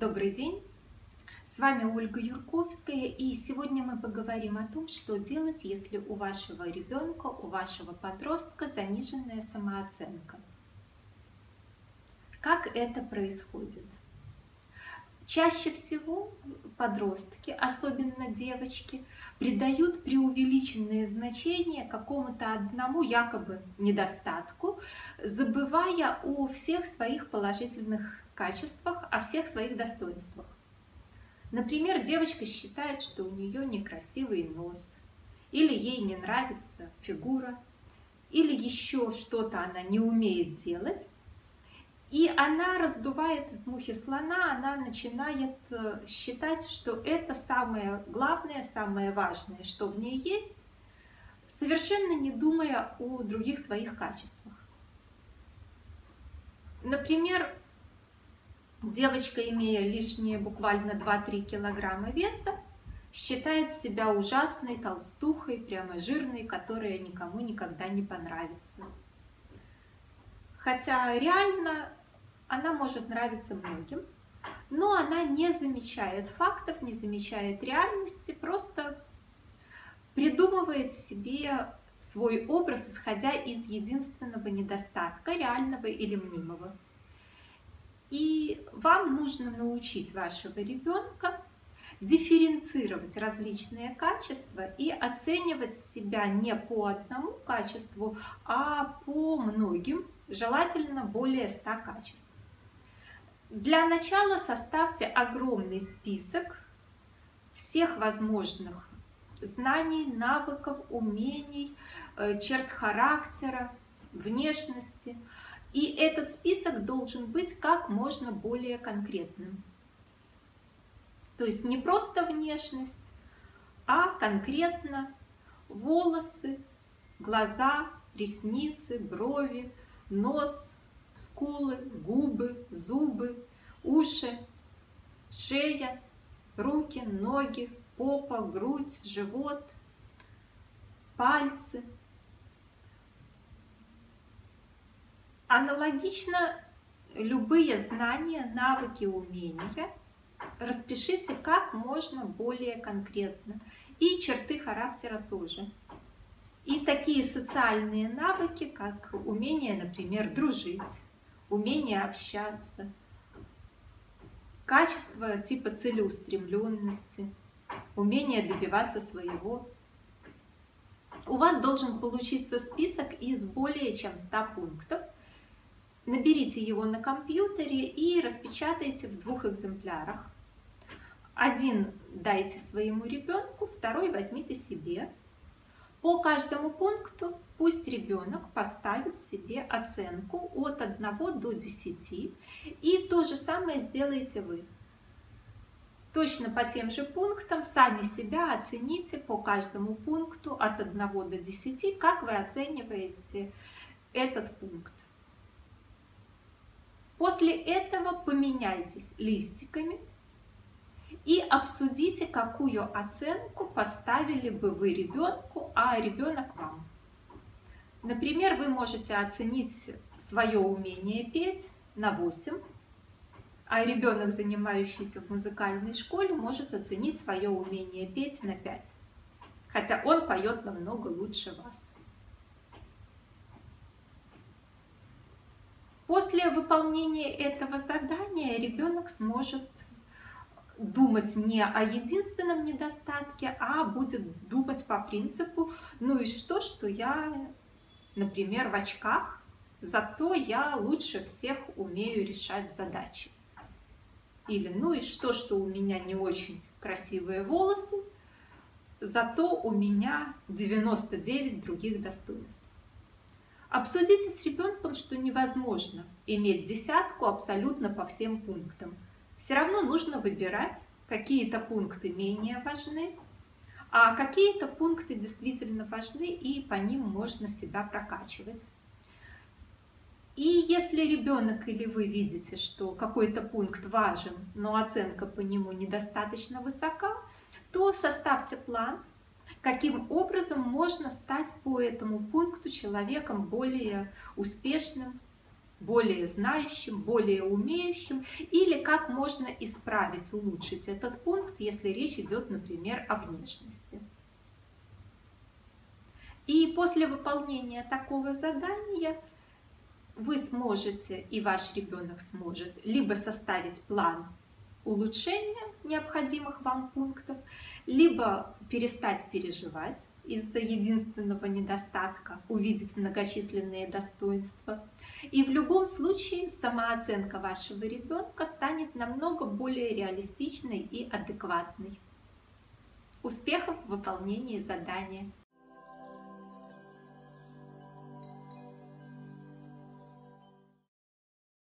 Добрый день! С вами Ольга Юрковская, и сегодня мы поговорим о том, что делать, если у вашего ребенка, у вашего подростка заниженная самооценка. Как это происходит? Чаще всего подростки, особенно девочки, придают преувеличенное значение какому-то одному якобы недостатку, забывая о всех своих положительных качествах, о всех своих достоинствах. Например, девочка считает, что у нее некрасивый нос, или ей не нравится фигура, или еще что-то она не умеет делать, и она раздувает из мухи слона, она начинает э, считать, что это самое главное, самое важное, что в ней есть, совершенно не думая о других своих качествах. Например, Девочка, имея лишние буквально 2-3 килограмма веса, считает себя ужасной толстухой, прямо жирной, которая никому никогда не понравится. Хотя реально она может нравиться многим, но она не замечает фактов, не замечает реальности, просто придумывает себе свой образ, исходя из единственного недостатка, реального или мнимого. И вам нужно научить вашего ребенка дифференцировать различные качества и оценивать себя не по одному качеству, а по многим, желательно более 100 качеств. Для начала составьте огромный список всех возможных знаний, навыков, умений, э, черт характера, внешности – и этот список должен быть как можно более конкретным. То есть не просто внешность, а конкретно волосы, глаза, ресницы, брови, нос, скулы, губы, зубы, уши, шея, руки, ноги, попа, грудь, живот, пальцы – Аналогично любые знания, навыки, умения распишите как можно более конкретно. И черты характера тоже. И такие социальные навыки, как умение, например, дружить, умение общаться, качество типа целеустремленности, умение добиваться своего. У вас должен получиться список из более чем 100 пунктов, Наберите его на компьютере и распечатайте в двух экземплярах. Один дайте своему ребенку, второй возьмите себе. По каждому пункту пусть ребенок поставит себе оценку от 1 до 10. И то же самое сделаете вы. Точно по тем же пунктам сами себя оцените по каждому пункту от 1 до 10, как вы оцениваете этот пункт. После этого поменяйтесь листиками обсудите, какую оценку поставили бы вы ребенку, а ребенок вам. Например, вы можете оценить свое умение петь на 8, а ребенок, занимающийся в музыкальной школе, может оценить свое умение петь на 5, хотя он поет намного лучше вас. После выполнения этого задания ребенок сможет думать не о единственном недостатке, а будет думать по принципу, ну и что, что я, например, в очках, зато я лучше всех умею решать задачи. Или ну и что, что у меня не очень красивые волосы, зато у меня 99 других достоинств. Обсудите с ребенком, что невозможно иметь десятку абсолютно по всем пунктам. Все равно нужно выбирать, какие-то пункты менее важны, а какие-то пункты действительно важны, и по ним можно себя прокачивать. И если ребенок или вы видите, что какой-то пункт важен, но оценка по нему недостаточно высока, то составьте план, каким образом можно стать по этому пункту человеком более успешным, более знающим, более умеющим, или как можно исправить, улучшить этот пункт, если речь идет, например, о внешности. И после выполнения такого задания вы сможете и ваш ребенок сможет либо составить план улучшения необходимых вам пунктов, либо перестать переживать из-за единственного недостатка, увидеть многочисленные достоинства. И в любом случае самооценка вашего ребенка станет намного более реалистичной и адекватной. Успехов в выполнении задания!